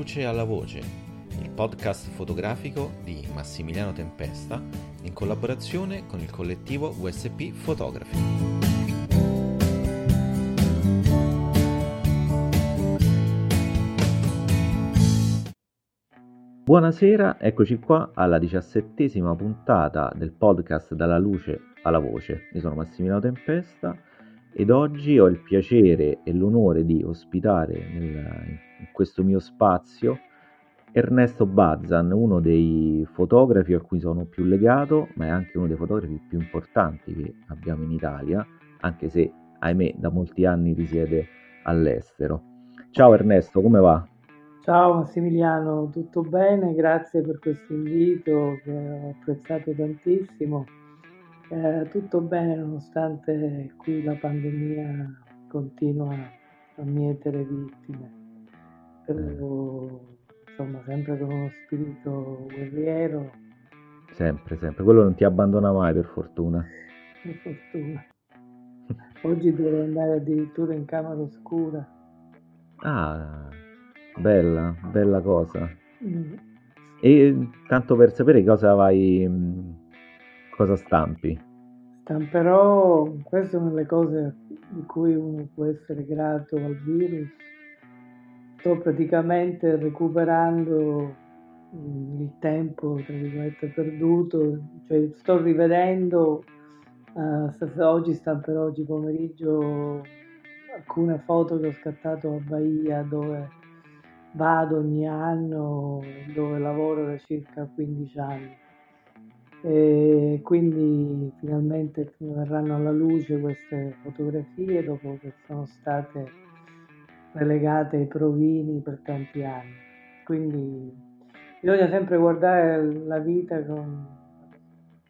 luce alla voce, il podcast fotografico di Massimiliano Tempesta in collaborazione con il collettivo USP Fotografi. Buonasera, eccoci qua alla diciassettesima puntata del podcast Dalla luce alla voce. Io sono Massimiliano Tempesta ed oggi ho il piacere e l'onore di ospitare nel, questo mio spazio Ernesto Bazzan, uno dei fotografi a cui sono più legato, ma è anche uno dei fotografi più importanti che abbiamo in Italia, anche se, ahimè, da molti anni risiede all'estero. Ciao Ernesto, come va? Ciao Massimiliano, tutto bene? Grazie per questo invito che ho apprezzato tantissimo. Eh, tutto bene nonostante qui la pandemia continua a mietere vittime, insomma sempre con uno spirito guerriero. Sempre, sempre, quello non ti abbandona mai per fortuna. Per fortuna. Oggi devo andare addirittura in camera oscura. Ah, bella, bella cosa. Mm. E tanto per sapere cosa vai cosa stampi? Stamperò, queste sono le cose di cui uno può essere grato al virus. Sto praticamente recuperando mm, il tempo, perduto, cioè sto rivedendo, uh, oggi stamperò oggi pomeriggio alcune foto che ho scattato a Bahia dove vado ogni anno, dove lavoro da circa 15 anni. E quindi finalmente verranno alla luce queste fotografie dopo che sono state relegate ai provini per tanti anni. Quindi bisogna sempre guardare la vita con,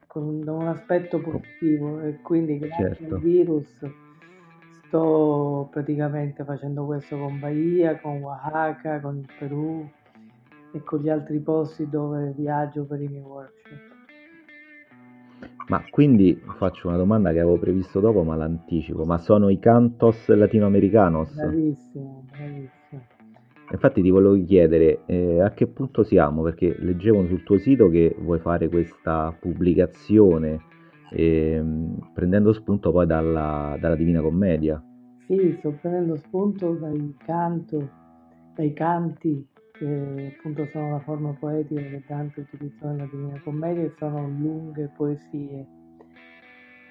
con un aspetto positivo e quindi grazie certo. al virus sto praticamente facendo questo con Bahia, con Oaxaca, con il Perù e con gli altri posti dove viaggio per i miei workshop. Ma quindi faccio una domanda che avevo previsto dopo, ma l'anticipo. Ma sono i cantos latinoamericanos? Bravissimo, bravissimo. Infatti ti volevo chiedere eh, a che punto siamo, perché leggevo sul tuo sito che vuoi fare questa pubblicazione eh, prendendo spunto poi dalla, dalla, Divina Commedia. Sì, sto prendendo spunto dai, canto, dai canti che appunto sono la forma poetica che Dante utilizzò nella Divina Commedia e sono lunghe poesie.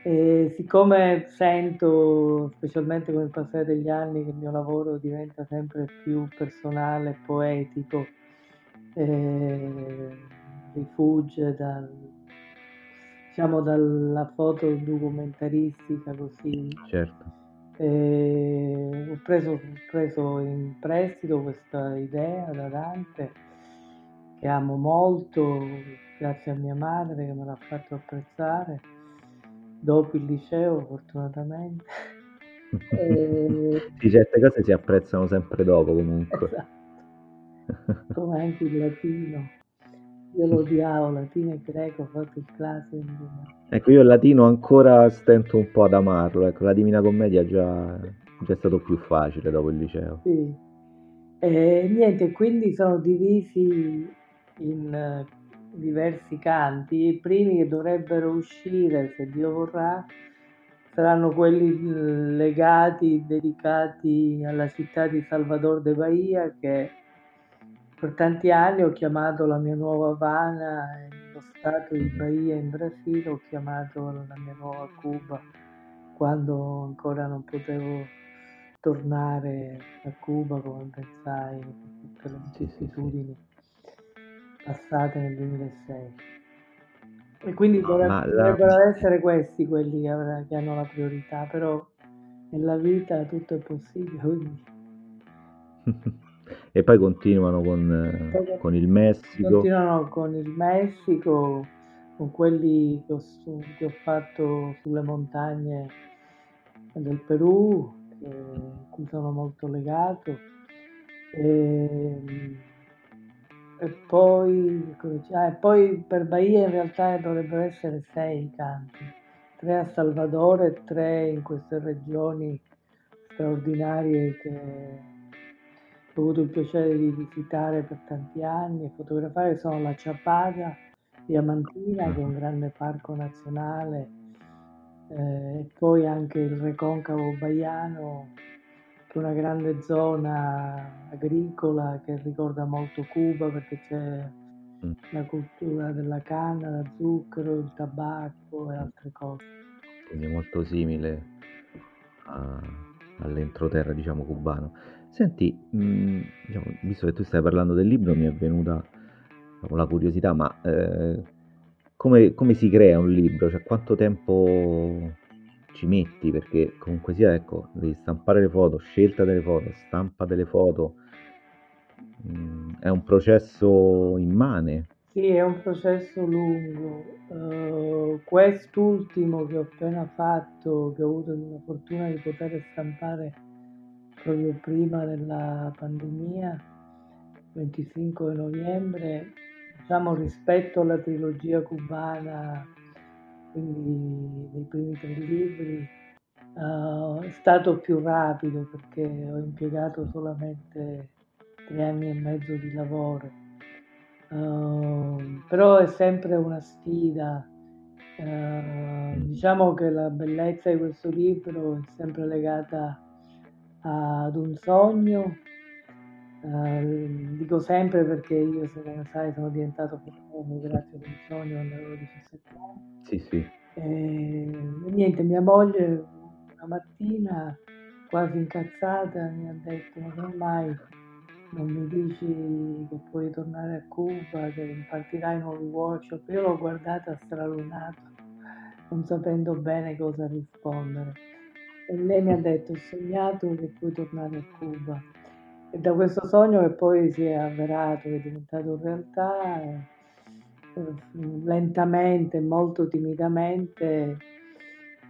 E siccome sento, specialmente con il passare degli anni, che il mio lavoro diventa sempre più personale, poetico, eh, rifugge dal, diciamo, dalla foto documentaristica così. Certo e ho preso, ho preso in prestito questa idea da Dante che amo molto, grazie a mia madre che me l'ha fatto apprezzare dopo il liceo fortunatamente. e... Sì, certe cose si apprezzano sempre dopo comunque. Esatto. Come anche il latino. Io lo odiavo, latino e greco, ho fatto il classico. Ecco, io il latino ancora stento un po' ad amarlo, ecco, la Divina Commedia già, già è stato più facile dopo il liceo. Sì. E niente, quindi sono divisi in uh, diversi canti. I primi che dovrebbero uscire, se Dio vorrà, saranno quelli mm, legati, dedicati alla città di Salvador de Bahia, che per tanti anni ho chiamato la mia nuova Havana, lo stato di Bahia in Brasile, ho chiamato la mia nuova Cuba quando ancora non potevo tornare a Cuba come pensai tutte le vicissitudini passate nel 2006. E quindi dovrebbero la... essere questi quelli che, avrà, che hanno la priorità, però nella vita tutto è possibile. Quindi... e poi continuano con, poi con il Messico. Continuano con il Messico, con quelli che ho, che ho fatto sulle montagne del Perù, cui sono molto legato. E, e poi, ah, e poi per Bahia in realtà dovrebbero essere sei canti, tre a Salvador e tre in queste regioni straordinarie che ho avuto il piacere di visitare per tanti anni e fotografare sono la Ciapada Diamantina, che è un grande parco nazionale, eh, e poi anche il Reconcavo Baiano, che è una grande zona agricola che ricorda molto Cuba perché c'è mm. la cultura della canna, la zucchero, il tabacco e altre cose. Quindi è molto simile a, all'entroterra, diciamo, cubano. Senti, mh, mm, diciamo, visto che tu stai parlando del libro, mi è venuta diciamo, la curiosità, ma eh, come, come si crea un libro? Cioè, quanto tempo ci metti? Perché comunque sia, ecco, devi stampare le foto, scelta delle foto, stampa delle foto, mh, è un processo immane. Sì, è un processo lungo. Uh, quest'ultimo che ho appena fatto, che ho avuto la fortuna di poter stampare proprio prima della pandemia, 25 novembre, diciamo rispetto alla trilogia cubana, quindi dei primi tre libri, uh, è stato più rapido perché ho impiegato solamente tre anni e mezzo di lavoro. Uh, però è sempre una sfida. Uh, diciamo che la bellezza di questo libro è sempre legata ad un sogno. Uh, dico sempre perché io, se ne sai, sono diventato fotografo grazie ad un sogno quando avevo 17 anni. Sì, sì. E, niente, mia moglie una mattina, quasi incazzata, mi ha detto: Ma come mai non mi dici che puoi tornare a Cuba, che impartirai nuovi workshop? Io l'ho guardata stralunato, non sapendo bene cosa rispondere. E lei mi ha detto, ho sognato che puoi tornare a Cuba. E da questo sogno che poi si è avverato, che è diventato realtà, eh, lentamente, molto timidamente,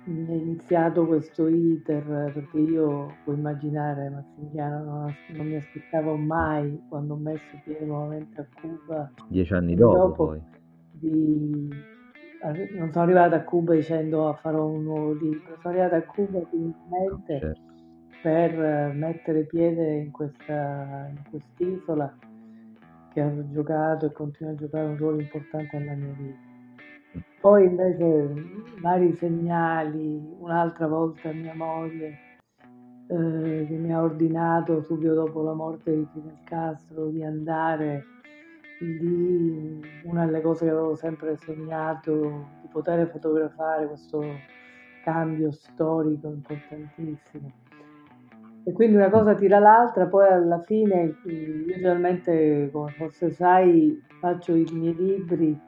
è iniziato questo iter, perché io, puoi immaginare Massimiliano, non, non mi aspettavo mai, quando ho messo piede nuovamente a Cuba, dieci anni dopo, dopo poi. Di, non sono arrivata a Cuba dicendo ah, farò un nuovo libro, sono arrivata a Cuba finalmente certo. per mettere piede in, questa, in quest'isola che ha giocato e continua a giocare un ruolo importante nella mia vita. Poi invece vari segnali, un'altra volta mia moglie eh, che mi ha ordinato subito dopo la morte di Fidel Castro di andare lì, una delle cose che avevo sempre sognato, di poter fotografare questo cambio storico importantissimo. E quindi una cosa tira l'altra, poi alla fine, io generalmente, come forse sai, faccio i miei libri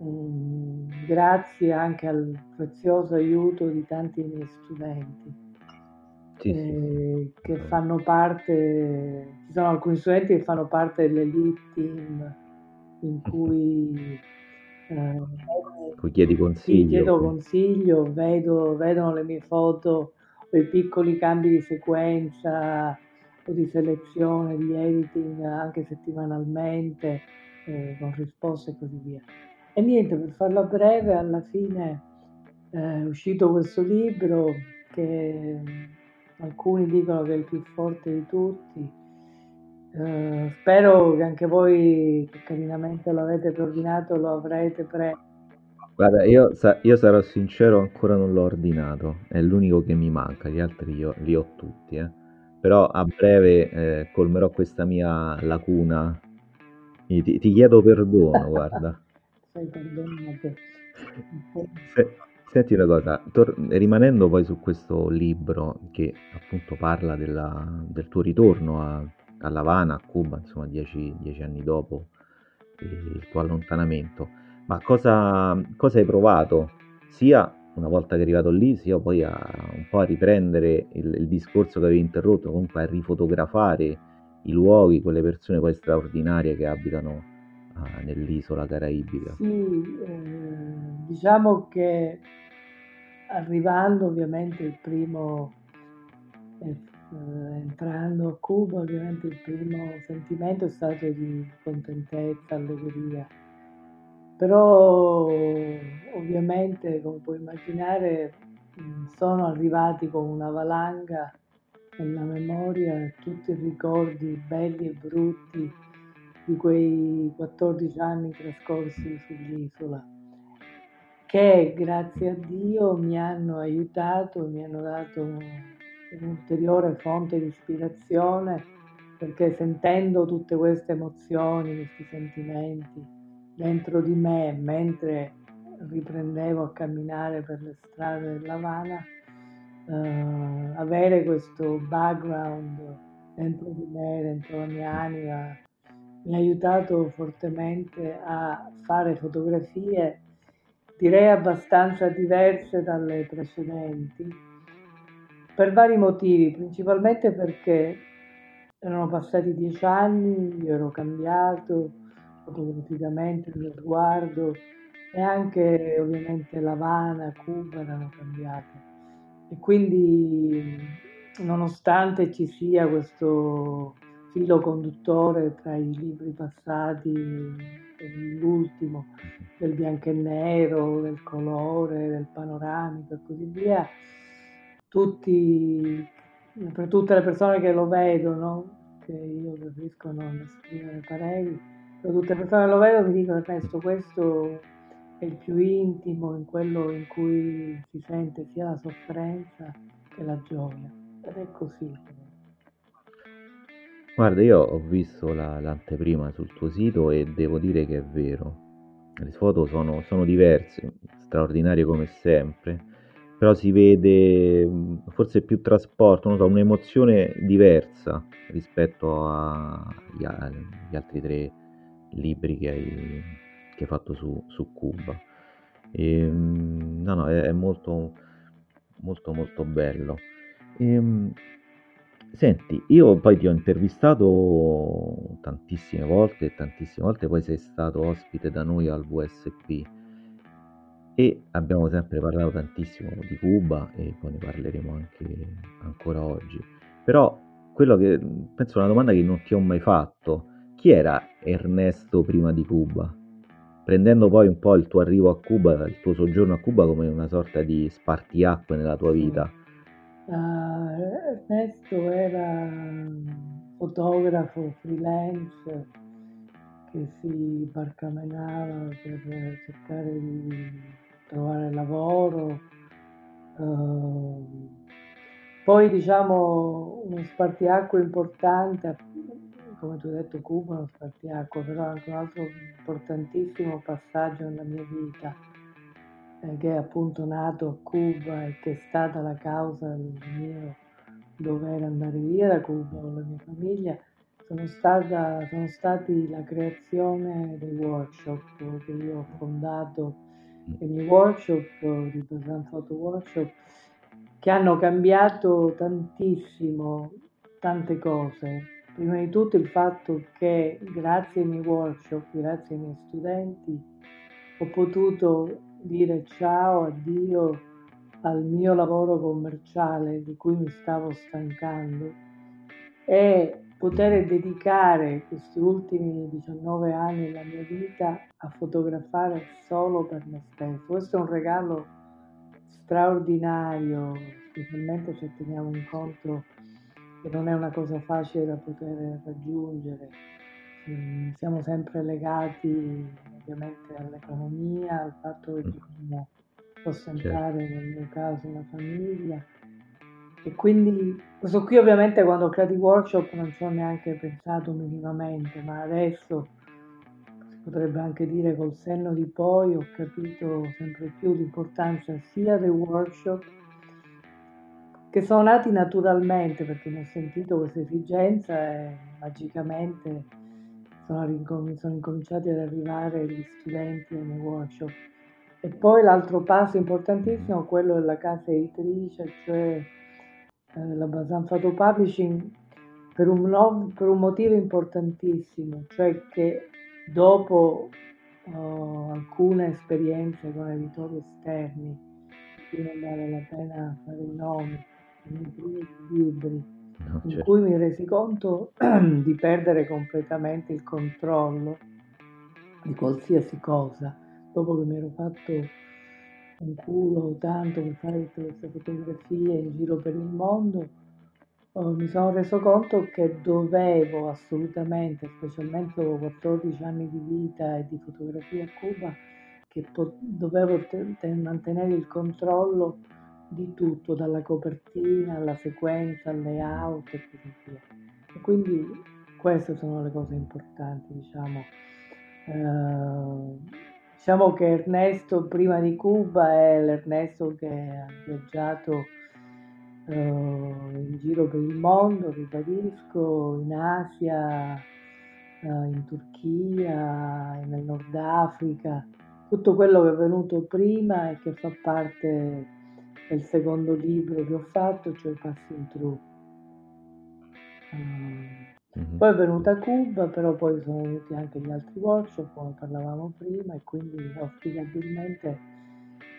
eh, grazie anche al prezioso aiuto di tanti miei studenti. Sì, eh, sì. che fanno parte, ci sono alcuni studenti che fanno parte dell'elite team in cui eh, cui chiedi consiglio. chiedo consiglio, vedo, vedono le mie foto o i piccoli cambi di sequenza o di selezione, di editing anche settimanalmente, eh, con risposte e così via. E niente, per farla breve, alla fine eh, è uscito questo libro che alcuni dicono che è il più forte di tutti. Eh, spero che anche voi che carinamente lo avete preordinato lo avrete preso. Guarda, io, io, sarò sincero, ancora non l'ho ordinato, è l'unico che mi manca, gli altri io, li ho tutti, eh. però a breve eh, colmerò questa mia lacuna. Ti, ti chiedo perdono, guarda sei perdonato. Senti una cosa, tor- rimanendo poi su questo libro che appunto parla della, del tuo ritorno a, a Lavana, a Cuba, insomma dieci, dieci anni dopo il tuo allontanamento, ma cosa, cosa hai provato sia una volta che è arrivato lì, sia poi a, un po' a riprendere il, il discorso che avevi interrotto, comunque a rifotografare i luoghi, quelle persone poi straordinarie che abitano ah, nell'isola caraibica? Sì, eh, diciamo che arrivando ovviamente il primo, eh, eh, entrando a Cuba, ovviamente il primo sentimento è stato di contentezza, allegria. Però ovviamente, come puoi immaginare, sono arrivati con una valanga nella memoria tutti i ricordi belli e brutti di quei 14 anni trascorsi sull'isola, che grazie a Dio mi hanno aiutato, mi hanno dato un'ulteriore fonte di ispirazione, perché sentendo tutte queste emozioni, questi sentimenti dentro di me mentre riprendevo a camminare per le strade dell'Havana, eh, avere questo background dentro di me, dentro la mia anima, mi ha aiutato fortemente a fare fotografie, direi abbastanza diverse dalle precedenti, per vari motivi, principalmente perché erano passati dieci anni, io ero cambiato fotograficamente mio sguardo e anche ovviamente L'Havana, Cuba erano cambiate. E quindi nonostante ci sia questo filo conduttore tra i libri passati l'ultimo del bianco e nero, del colore, del panoramico e così via, tutti, per tutte le persone che lo vedono, che io preferisco non esprimere pareri, per tutte le persone che lo vedono mi dicono Ernesto questo è il più intimo, in quello in cui si sente sia la sofferenza che la gioia. Ed è così. Guarda, io ho visto la- l'anteprima sul tuo sito e devo dire che è vero. Le foto sono, sono diverse, straordinarie come sempre, però si vede forse più trasporto, non so, un'emozione diversa rispetto agli altri tre libri che hai, che hai fatto su, su Cuba. E, mm, no, no, è, è molto, molto, molto bello. E, mm, Senti, io poi ti ho intervistato tantissime volte e tantissime volte poi sei stato ospite da noi al VSP e abbiamo sempre parlato tantissimo di Cuba e poi ne parleremo anche ancora oggi. Però quello che penso una domanda che non ti ho mai fatto, chi era Ernesto prima di Cuba? Prendendo poi un po' il tuo arrivo a Cuba, il tuo soggiorno a Cuba come una sorta di spartiacque nella tua vita. Uh, Ernesto era fotografo freelance che si barcamenava per cercare di trovare lavoro. Uh, poi diciamo uno spartiacque importante, come tu hai detto Cuba è uno spartiacque, però anche un altro importantissimo passaggio nella mia vita che è appunto nato a Cuba e che è stata la causa del mio dover andare via da Cuba con la mia famiglia, sono, stata, sono stati la creazione dei workshop che io ho fondato, i miei workshop, di Basan Photo Workshop, che hanno cambiato tantissimo, tante cose. Prima di tutto il fatto che grazie ai miei workshop, grazie ai miei studenti, ho potuto dire ciao, addio al mio lavoro commerciale di cui mi stavo stancando e poter dedicare questi ultimi 19 anni della mia vita a fotografare solo per me stesso. Questo è un regalo straordinario, specialmente se teniamo in conto che non è una cosa facile da poter raggiungere. Mm, siamo sempre legati ovviamente all'economia, al fatto che bisogna sostentare certo. nel mio caso una famiglia. E quindi questo qui ovviamente quando ho creato i workshop non ci ho neanche pensato minimamente, ma adesso si potrebbe anche dire col senno di poi ho capito sempre più l'importanza sia dei workshop che sono nati naturalmente perché mi ho sentito questa esigenza e magicamente sono, rincom- sono incominciati ad arrivare gli studenti nei workshop. E poi l'altro passo importantissimo è quello della casa editrice, cioè eh, la Basan Photo Publishing, per un, no- per un, motivo importantissimo, cioè che dopo uh, alcune esperienze con editori esterni, qui non vale la pena fare i nomi, i primi libri, No, in certo. cui mi resi conto di perdere completamente il controllo di qualsiasi cosa. Dopo che mi ero fatto un culo tanto per fare tutte queste fotografie in giro per il mondo, oh, mi sono reso conto che dovevo assolutamente, specialmente dopo 14 anni di vita e di fotografia a Cuba, che po- dovevo te- te- mantenere il controllo di tutto, dalla copertina alla sequenza, al layout e così via. E quindi queste sono le cose importanti, diciamo. Uh, diciamo che Ernesto prima di Cuba è l'Ernesto che ha viaggiato uh, in giro per il mondo, ribadisco, in Asia, uh, in Turchia, nel Nord Africa, tutto quello che è venuto prima e che fa parte del secondo libro che ho fatto, cioè Passing Through. Mm-hmm. Poi è venuta Cuba, però poi sono venuti anche gli altri workshop, come parlavamo prima, e quindi auspicabilmente,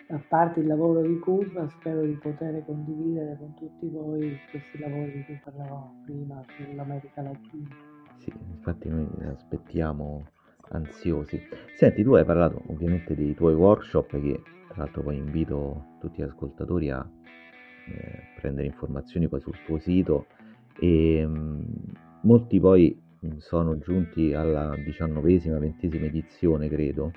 a parte il lavoro di Cuba, spero di poter condividere con tutti voi questi lavori di cui parlavamo prima sull'America Latina. Sì, infatti noi aspettiamo ansiosi. Senti, tu hai parlato ovviamente dei tuoi workshop che tra l'altro poi invito tutti gli ascoltatori a eh, prendere informazioni poi sul tuo sito e mh, mm, molti poi mm, sono giunti alla diciannovesima, ventesima edizione credo,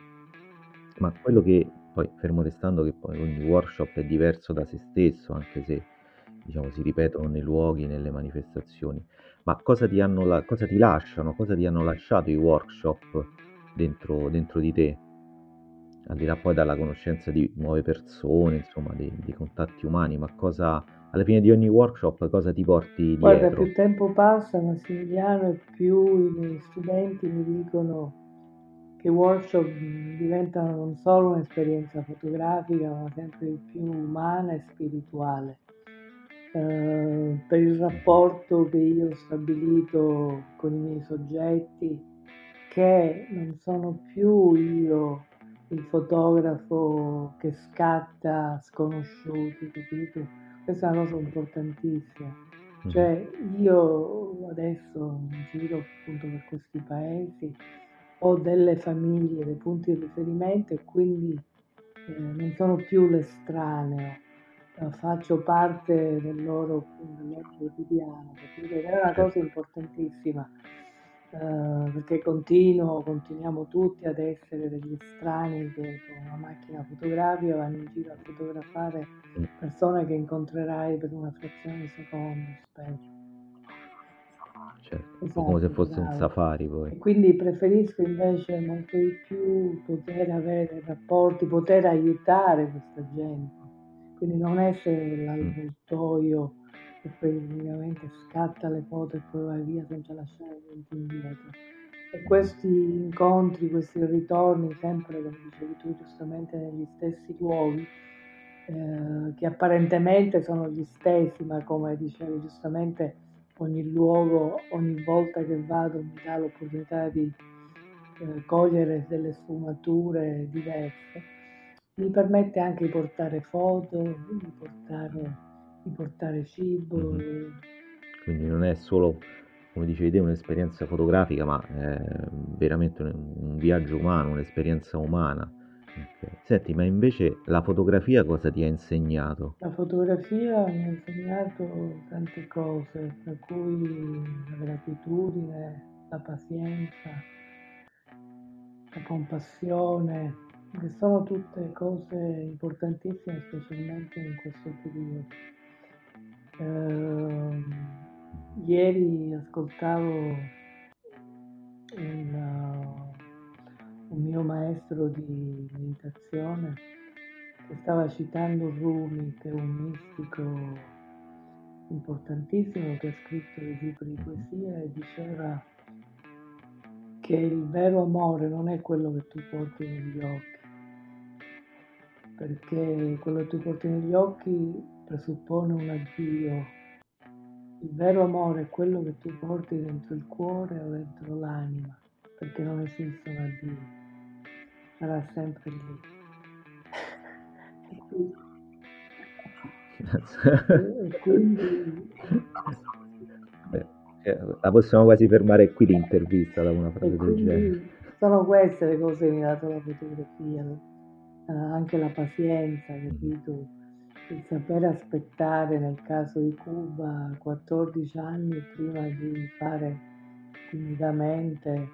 ma quello che poi fermo restando che poi ogni workshop è diverso da se stesso, anche se diciamo si ripetono nei luoghi, nelle manifestazioni, ma cosa ti, hanno la, cosa ti lasciano, cosa ti hanno lasciato i workshop dentro, dentro di te? Al di là poi dalla conoscenza di nuove persone, insomma, di, di contatti umani, ma cosa alla fine di ogni workshop cosa ti porti dietro? Guarda, più tempo passa, Massimiliano, e più i miei studenti mi dicono che i workshop diventano non solo un'esperienza fotografica, ma sempre più umana e spirituale. Uh, per il rapporto che io ho stabilito con i miei soggetti, che non sono più io il fotografo che scatta sconosciuti, capito? Questa è una cosa importantissima. Mm-hmm. Cioè io adesso giro appunto per questi paesi ho delle famiglie, dei punti di riferimento e quindi eh, non sono più l'estraneo, eh, faccio parte del loro, del loro quotidiano, perché è una cosa importantissima. Uh, perché continuo, continuiamo tutti ad essere degli strani che con una macchina fotografica vanno in giro a fotografare persone che incontrerai per una frazione di secondo, spero. Certo, esatto, come se fosse bravo. un safari poi. E quindi preferisco invece molto di più poter avere rapporti, poter aiutare questa gente. Quindi non essere l'avvoltoio che poi praticamente scatta le foto e poi vai via senza lasciare niente indietro. E questi incontri, questi ritorni, sempre come dicevi tu giustamente, negli stessi luoghi, eh, che apparentemente sono gli stessi, ma come dicevi giustamente, ogni luogo, ogni volta che vado mi dà l'opportunità di eh, cogliere delle sfumature diverse. Mi permette anche di portare foto, di portare di portare cibo. Quindi non è solo, come dicevi te, un'esperienza fotografica, ma è veramente un, un viaggio umano, un'esperienza umana. Okay. Senti, ma invece la fotografia cosa ti ha insegnato? La fotografia mi ha insegnato tante cose, tra cui la gratitudine, la pazienza, la compassione, che sono tutte cose importantissime, specialmente in questo periodo. Uh, ieri ascoltavo un, uh, un, mio maestro di meditazione che stava citando Rumi, che è un mistico importantissimo che ha scritto dei libri di poesia e diceva che il vero amore non è quello che tu porti negli occhi, perché quello che tu porti negli occhi presuppone un addio. Il vero amore è quello che tu porti dentro il cuore o dentro l'anima, perché non esiste un addio, sarà sempre lì. e quindi... Eh, la possiamo quasi fermare qui l'intervista da una frase del genere. Sono queste le cose che mi ha dato la fotografia, anche la pazienza, capito? il sapere aspettare nel caso di Cuba 14 anni prima di fare timidamente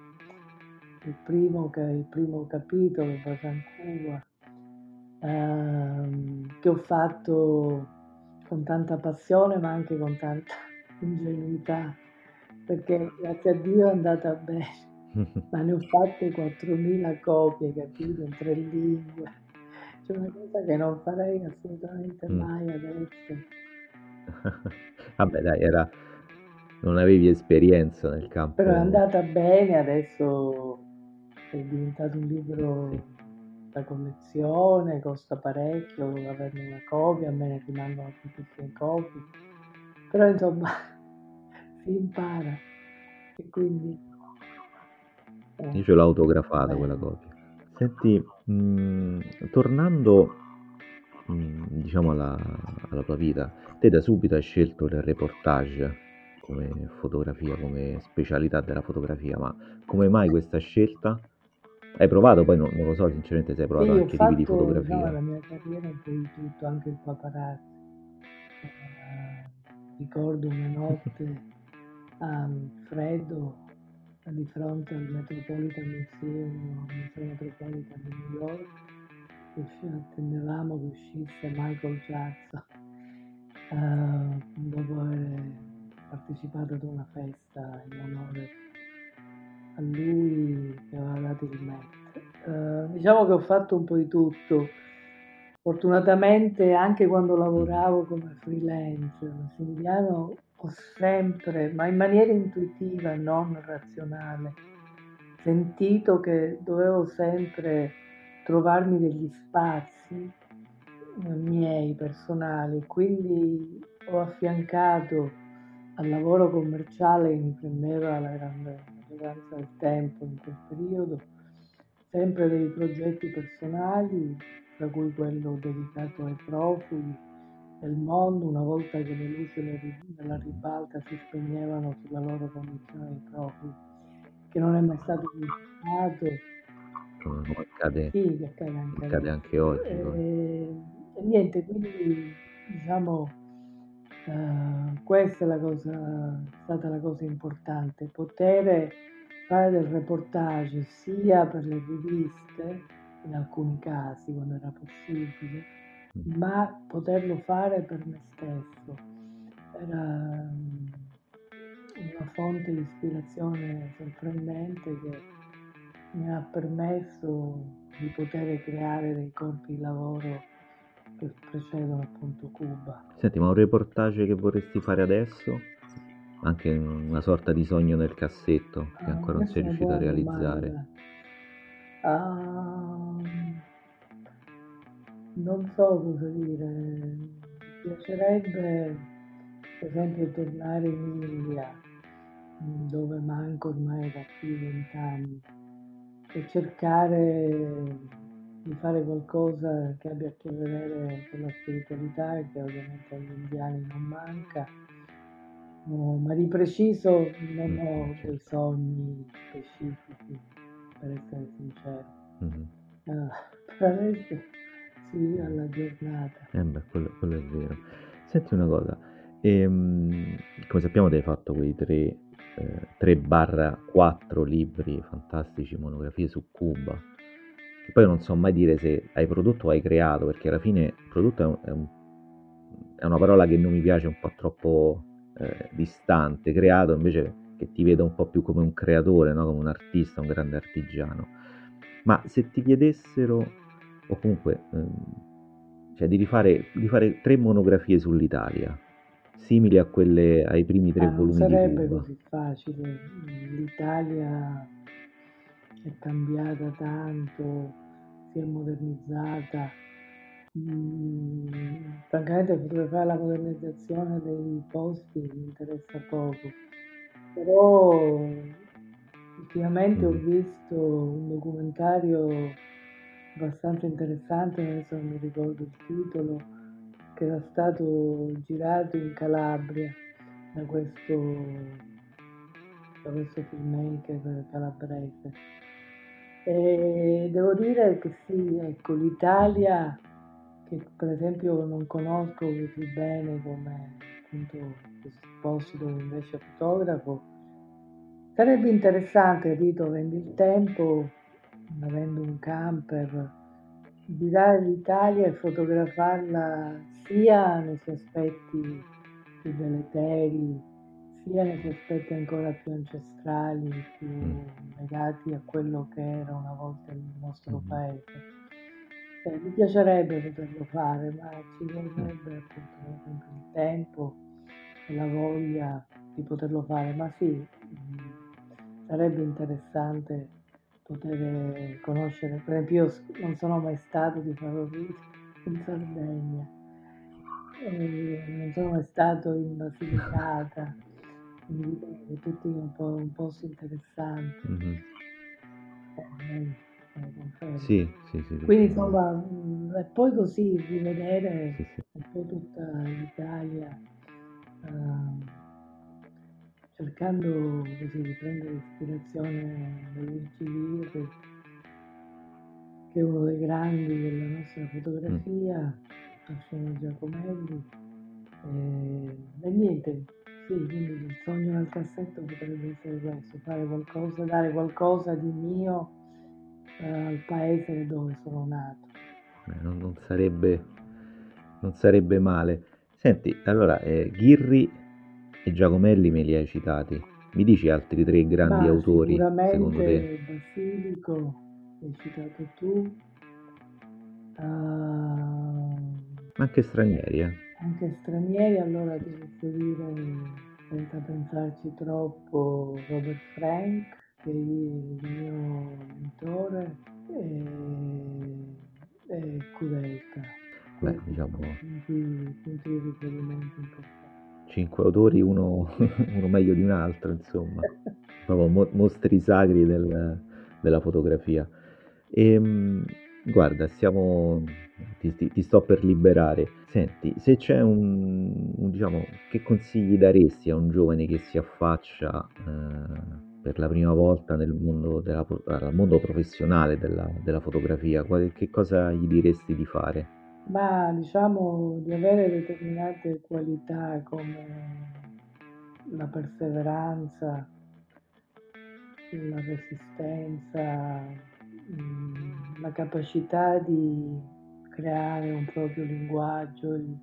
il primo, il primo capitolo per San Cuba, ehm, che ho fatto con tanta passione ma anche con tanta ingenuità, perché grazie a Dio è andata bene, ma ne ho fatte 4.000 copie, capito, in tre lingue. C'è una cosa che non farei assolutamente mm. mai adesso. Vabbè, dai, era... non avevi esperienza nel campo. Però è andata bene, adesso è diventato un libro sì. da collezione, costa parecchio averne una copia, a me ne rimangono tantissime copie. Però insomma si impara e quindi... Eh. Io ce l'ho autografata eh. quella copia. Senti, mh, mm, tornando mh, mm, diciamo alla, alla, tua vita, te da subito hai scelto il reportage come fotografia, come specialità della fotografia, ma come mai questa scelta? Hai provato, poi non, non lo so, sinceramente se hai provato sì, anche tipi di fotografia. No, la mia carriera è di tutto, anche il paparazzi. Uh, ricordo una notte a freddo di fronte al Metropolitan Museum, al Museo Metropolitan di New York, attendevamo che uscisse Michael Jackson uh, dopo aver partecipato ad una festa in onore a lui che aveva dato il Met. Uh, diciamo che ho fatto un po' di tutto. Fortunatamente anche quando lavoravo come freelance, Massimiliano sempre, ma in maniera intuitiva, non razionale, sentito che dovevo sempre trovarmi degli spazi eh, miei personali, quindi ho affiancato al lavoro commerciale che mi prendeva la grande maggioranza del tempo in quel periodo, sempre dei progetti personali, tra cui quello dedicato ai profughi, del mondo una volta che le luci della ribalta si spegnevano sulla loro condizione di profughi, che non è mai stato dimenticato. Come accade, sì, accade anche, accade anche oggi. E, e, niente, quindi diciamo uh, questa è, la cosa, è stata la cosa importante, poter fare del reportage sia per le riviste, in alcuni casi quando era possibile, ma poterlo fare per me stesso era mm, una fonte di ispirazione sorprendente che mi ha permesso di poter creare dei corpi di lavoro che precedono appunto Cuba. Senti, ma un reportage che vorresti fare adesso? Anche una sorta di sogno nel cassetto che ah, ancora non sei riuscito a realizzare? Ah, non so cosa dire, mi piacerebbe per esempio tornare in India, dove manco ormai da più di vent'anni, e cercare di fare qualcosa che abbia a che vedere con la spiritualità che ovviamente agli indiani non manca. No, ma di preciso non ho dei sogni specifici, per essere sincero. Mm-hmm. Uh, per adesso sì, alla giornata. Eh beh, quello, quello è vero. Senti una cosa, ehm, come sappiamo ti hai fatto quei 3 eh, 3 barra 4 libri fantastici, monografie su Cuba, che poi non so mai dire se hai prodotto o hai creato, perché alla fine prodotto è, un, è, un, è una parola che non mi piace un po' troppo eh, distante, creato invece che ti vedo un po' più come un creatore, no? come un artista, un grande artigiano. Ma se ti chiedessero o comunque ehm, cioè di, rifare, di fare tre monografie sull'Italia, simili a quelle ai primi tre ah, volumi non sarebbe così facile. L'Italia è cambiata tanto, si è modernizzata. Mm, francamente potrei fare la modernizzazione dei posti, mi interessa poco. Però ultimamente mm. ho visto un documentario abbastanza interessante, adesso non mi ricordo il titolo, che era stato girato in Calabria da questo, da questo filmmaker calabrese. E devo dire che sì, ecco, l'Italia che per esempio non conosco così bene come appunto questi posti dove invece fotografo, sarebbe interessante, capito, avendo il tempo, avendo un camper, girare l'Italia e fotografarla sia nei suoi aspetti più deleteri, sia nei suoi aspetti ancora più ancestrali, più Mm. legati a quello che era una volta il nostro Mhm. paese. Eh, mi piacerebbe poterlo fare, ma ci vorrebbe appunto il tempo e la voglia di poterlo fare, ma sì, mm, sarebbe interessante poter conoscere, per esempio io non sono mai stato di in Sardegna, e non sono mai stato in Basilicata, quindi eh, tutti un po' un posto interessante, Mhm. eh, eh. Sì, sì, sì, Quindi insomma, mm, e poi così rivedere un po' tutta l'Italia, ehm, cercando così di prendere ispirazione da Virri, che è uno dei grandi della nostra fotografia, assieme a Giacomelli. E, e niente, sì, quindi il sogno nel cassetto potrebbe essere questo, fare qualcosa, dare qualcosa di mio eh, al paese dove sono nato. Beh, non, non sarebbe, non sarebbe male. Senti, allora, eh, Ghirri e Giacomelli me li hai citati. Mi dici altri tre grandi Ma autori, secondo te? Basilico, che hai citato tu, Ma anche stranieri, eh? anche stranieri, allora ti posso dire, senza pensarci troppo, Robert Frank, che è il mio mentore, e, e Kudelka. Beh, diciamo, punti, punti di riferimento importanti. Cinque autori, uno, uno meglio di un altro, insomma. Proprio mo- mostri sacri del- della fotografia. E, guarda, stiamo, ti, ti- ti sto per liberare. Senti, se c'è un, un, diciamo, che consigli daresti a un giovane che si affaccia eh, per la prima volta nel mondo, della, mondo professionale della, della fotografia? Qual- che cosa gli diresti di fare? Ma diciamo di avere determinate qualità come la perseveranza, la resistenza, mm, la capacità di creare un proprio linguaggio il,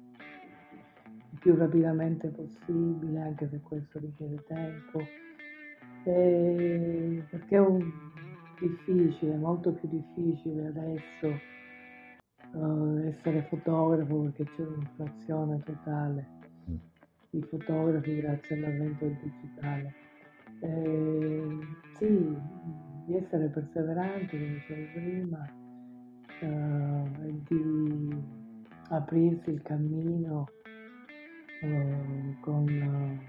più rapidamente possibile, anche se questo richiede tempo, E perché è un- difficile, molto più difficile adesso eh, essere fotografo perché c'è un'inflazione totale Mm. di fotografi grazie all'avvento del digitale. Eh, sì, di essere perseveranti, come dicevo prima, eh, e di aprirsi il cammino eh, con,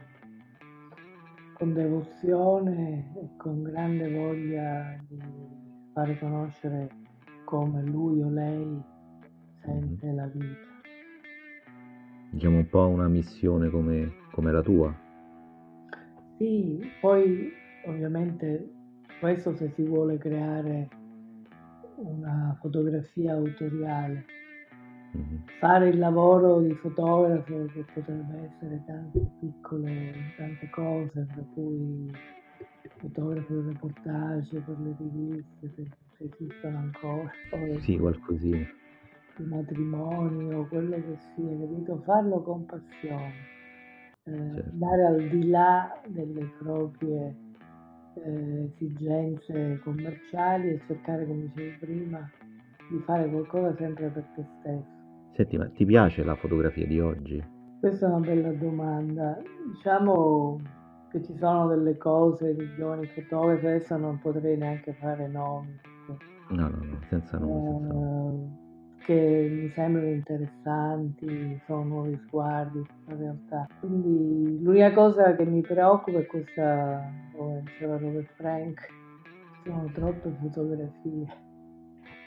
con devozione e con grande voglia di fare conoscere come lui o lei sente la vita. Diciamo un po' una missione come, come la tua. Sì, poi ovviamente questo se si vuole creare una fotografia autoriale. Mhm. Fare il lavoro di fotografo che potrebbe essere tante piccole, tante cose, tra cui fotografo di reportage per le riviste, se, se esistono ancora, Sì, qualcosina. Di matrimonio, quello che sia, capito? Farlo con passione. Eh, Certo. andare al di là delle proprie eh, esigenze commerciali e cercare, come dicevi prima, di fare qualcosa sempre per te stesso. Senti, ma ti piace la fotografia di oggi? Questa è una bella domanda. Diciamo che ci sono delle cose di giovani fotografi, adesso non potrei neanche fare nomi, perché, No, no, no, senza nome, senza nome. Che mi sembrano interessanti, sono nuovi sguardi in realtà. Quindi l'unica cosa che mi preoccupa è questa, come diceva Robert Frank, sono troppe fotografie.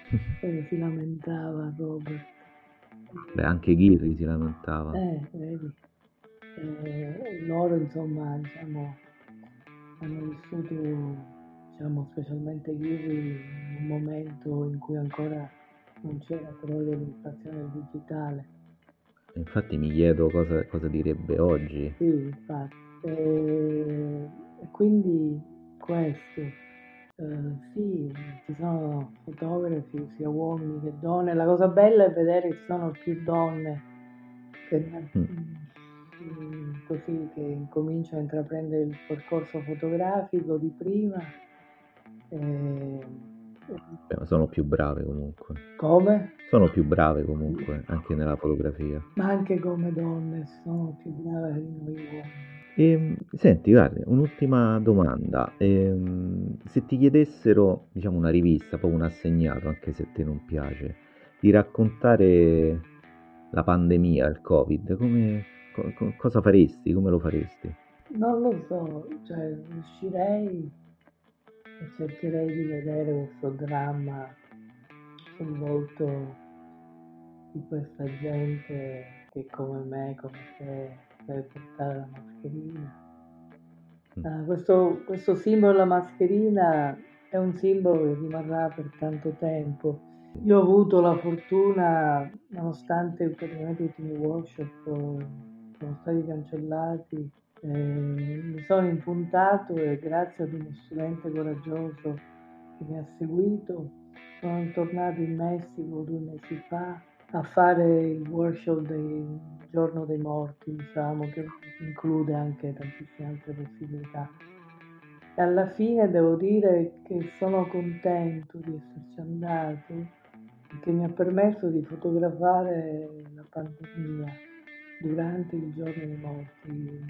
E si lamentava Robert. Beh, anche Ghirri si lamentava. Eh, vedi. Eh, loro insomma diciamo hanno vissuto diciamo specialmente Ghirri in un momento in cui ancora non c'era però dell'inflazione del digitale. Infatti mi chiedo cosa, cosa direbbe oggi. Sì, infatti. E, quindi questo. Eh, sì, ci sono fotografi, sia uomini che donne. La cosa bella è vedere che ci sono più donne che, mm. mm così che incominciano a intraprendere il percorso fotografico di prima. E, Beh, sono più brave comunque. Come? Sono più brave comunque, anche nella fotografia. Ma anche come donne sono più brave di noi uomini. E, ehm, senti, guarda, un'ultima domanda. E, ehm, se ti chiedessero, diciamo, una rivista, proprio un assegnato, anche se a te non piace, di raccontare la pandemia, il Covid, come, co- cosa faresti? Come lo faresti? Non lo so, cioè uscirei e cercherei di vedere questo dramma sul volto di questa gente che come me, come te, deve portare la mascherina. Uh, questo, questo simbolo della mascherina è un simbolo che rimarrà per tanto tempo. Io ho avuto la fortuna, nonostante praticamente tutti i miei workshop sono stati cancellati, eh, mi sono impuntato e grazie ad uno studente coraggioso che mi ha seguito sono tornato in Messico due mesi fa a fare il workshop del giorno dei morti, diciamo, che include anche tantissime altre possibilità. E alla fine devo dire che sono contento di esserci andato perché mi ha permesso di fotografare la pandemia durante il giorno dei morti.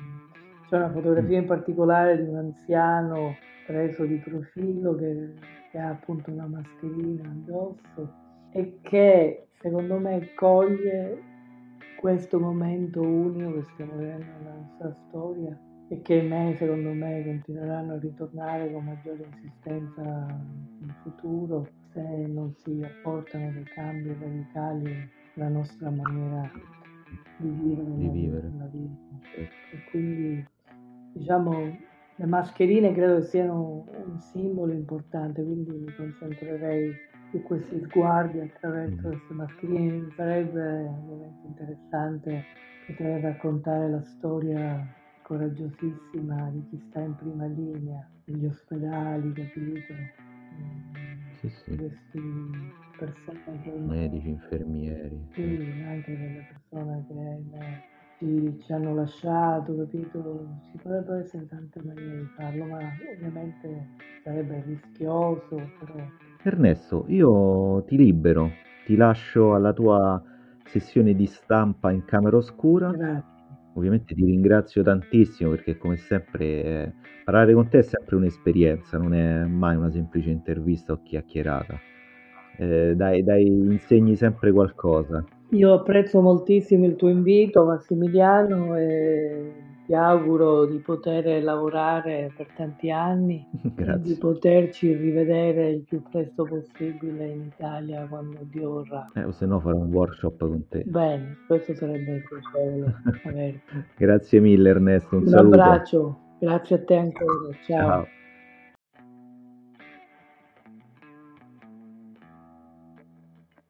C'è una fotografia in particolare di un anziano preso di profilo che, che ha appunto una mascherina addosso e che secondo me coglie questo momento unico che stiamo vivendo nella nostra storia e che me, secondo me continueranno a ritornare con maggiore insistenza in futuro se non si apportano dei cambi radicali nella nostra maniera di vivere, di vivere. la vita. E quindi diciamo le mascherine credo siano un simbolo importante, quindi mi concentrerei su questi sguardi attraverso mm. queste mascherine. Sarebbe ovviamente interessante poter raccontare la storia coraggiosissima di chi sta in prima linea, negli ospedali, capito? Sì, sì. Questi persone che... Medici, infermieri. Sì, anche delle persone che ci, ci, hanno lasciato, capito? Ci potrebbero essere tante maniere di farlo, ma ovviamente sarebbe rischioso, però... Ernesto, io ti libero, ti lascio alla tua sessione di stampa in camera oscura. Grazie. Ovviamente ti ringrazio tantissimo perché come sempre eh, parlare con te è sempre un'esperienza, non è mai una semplice intervista o chiacchierata. Eh, dai, dai, insegni sempre qualcosa. Io apprezzo moltissimo il tuo invito, Massimiliano, e ti auguro di poter lavorare per tanti anni e di poterci rivedere il più presto possibile in Italia quando Dio vorrà. Eh, o se no farò un workshop con te. Bene, questo sarebbe piacevole. Grazie mille Ernesto, un, un saluto. abbraccio, grazie a te ancora, ciao. ciao.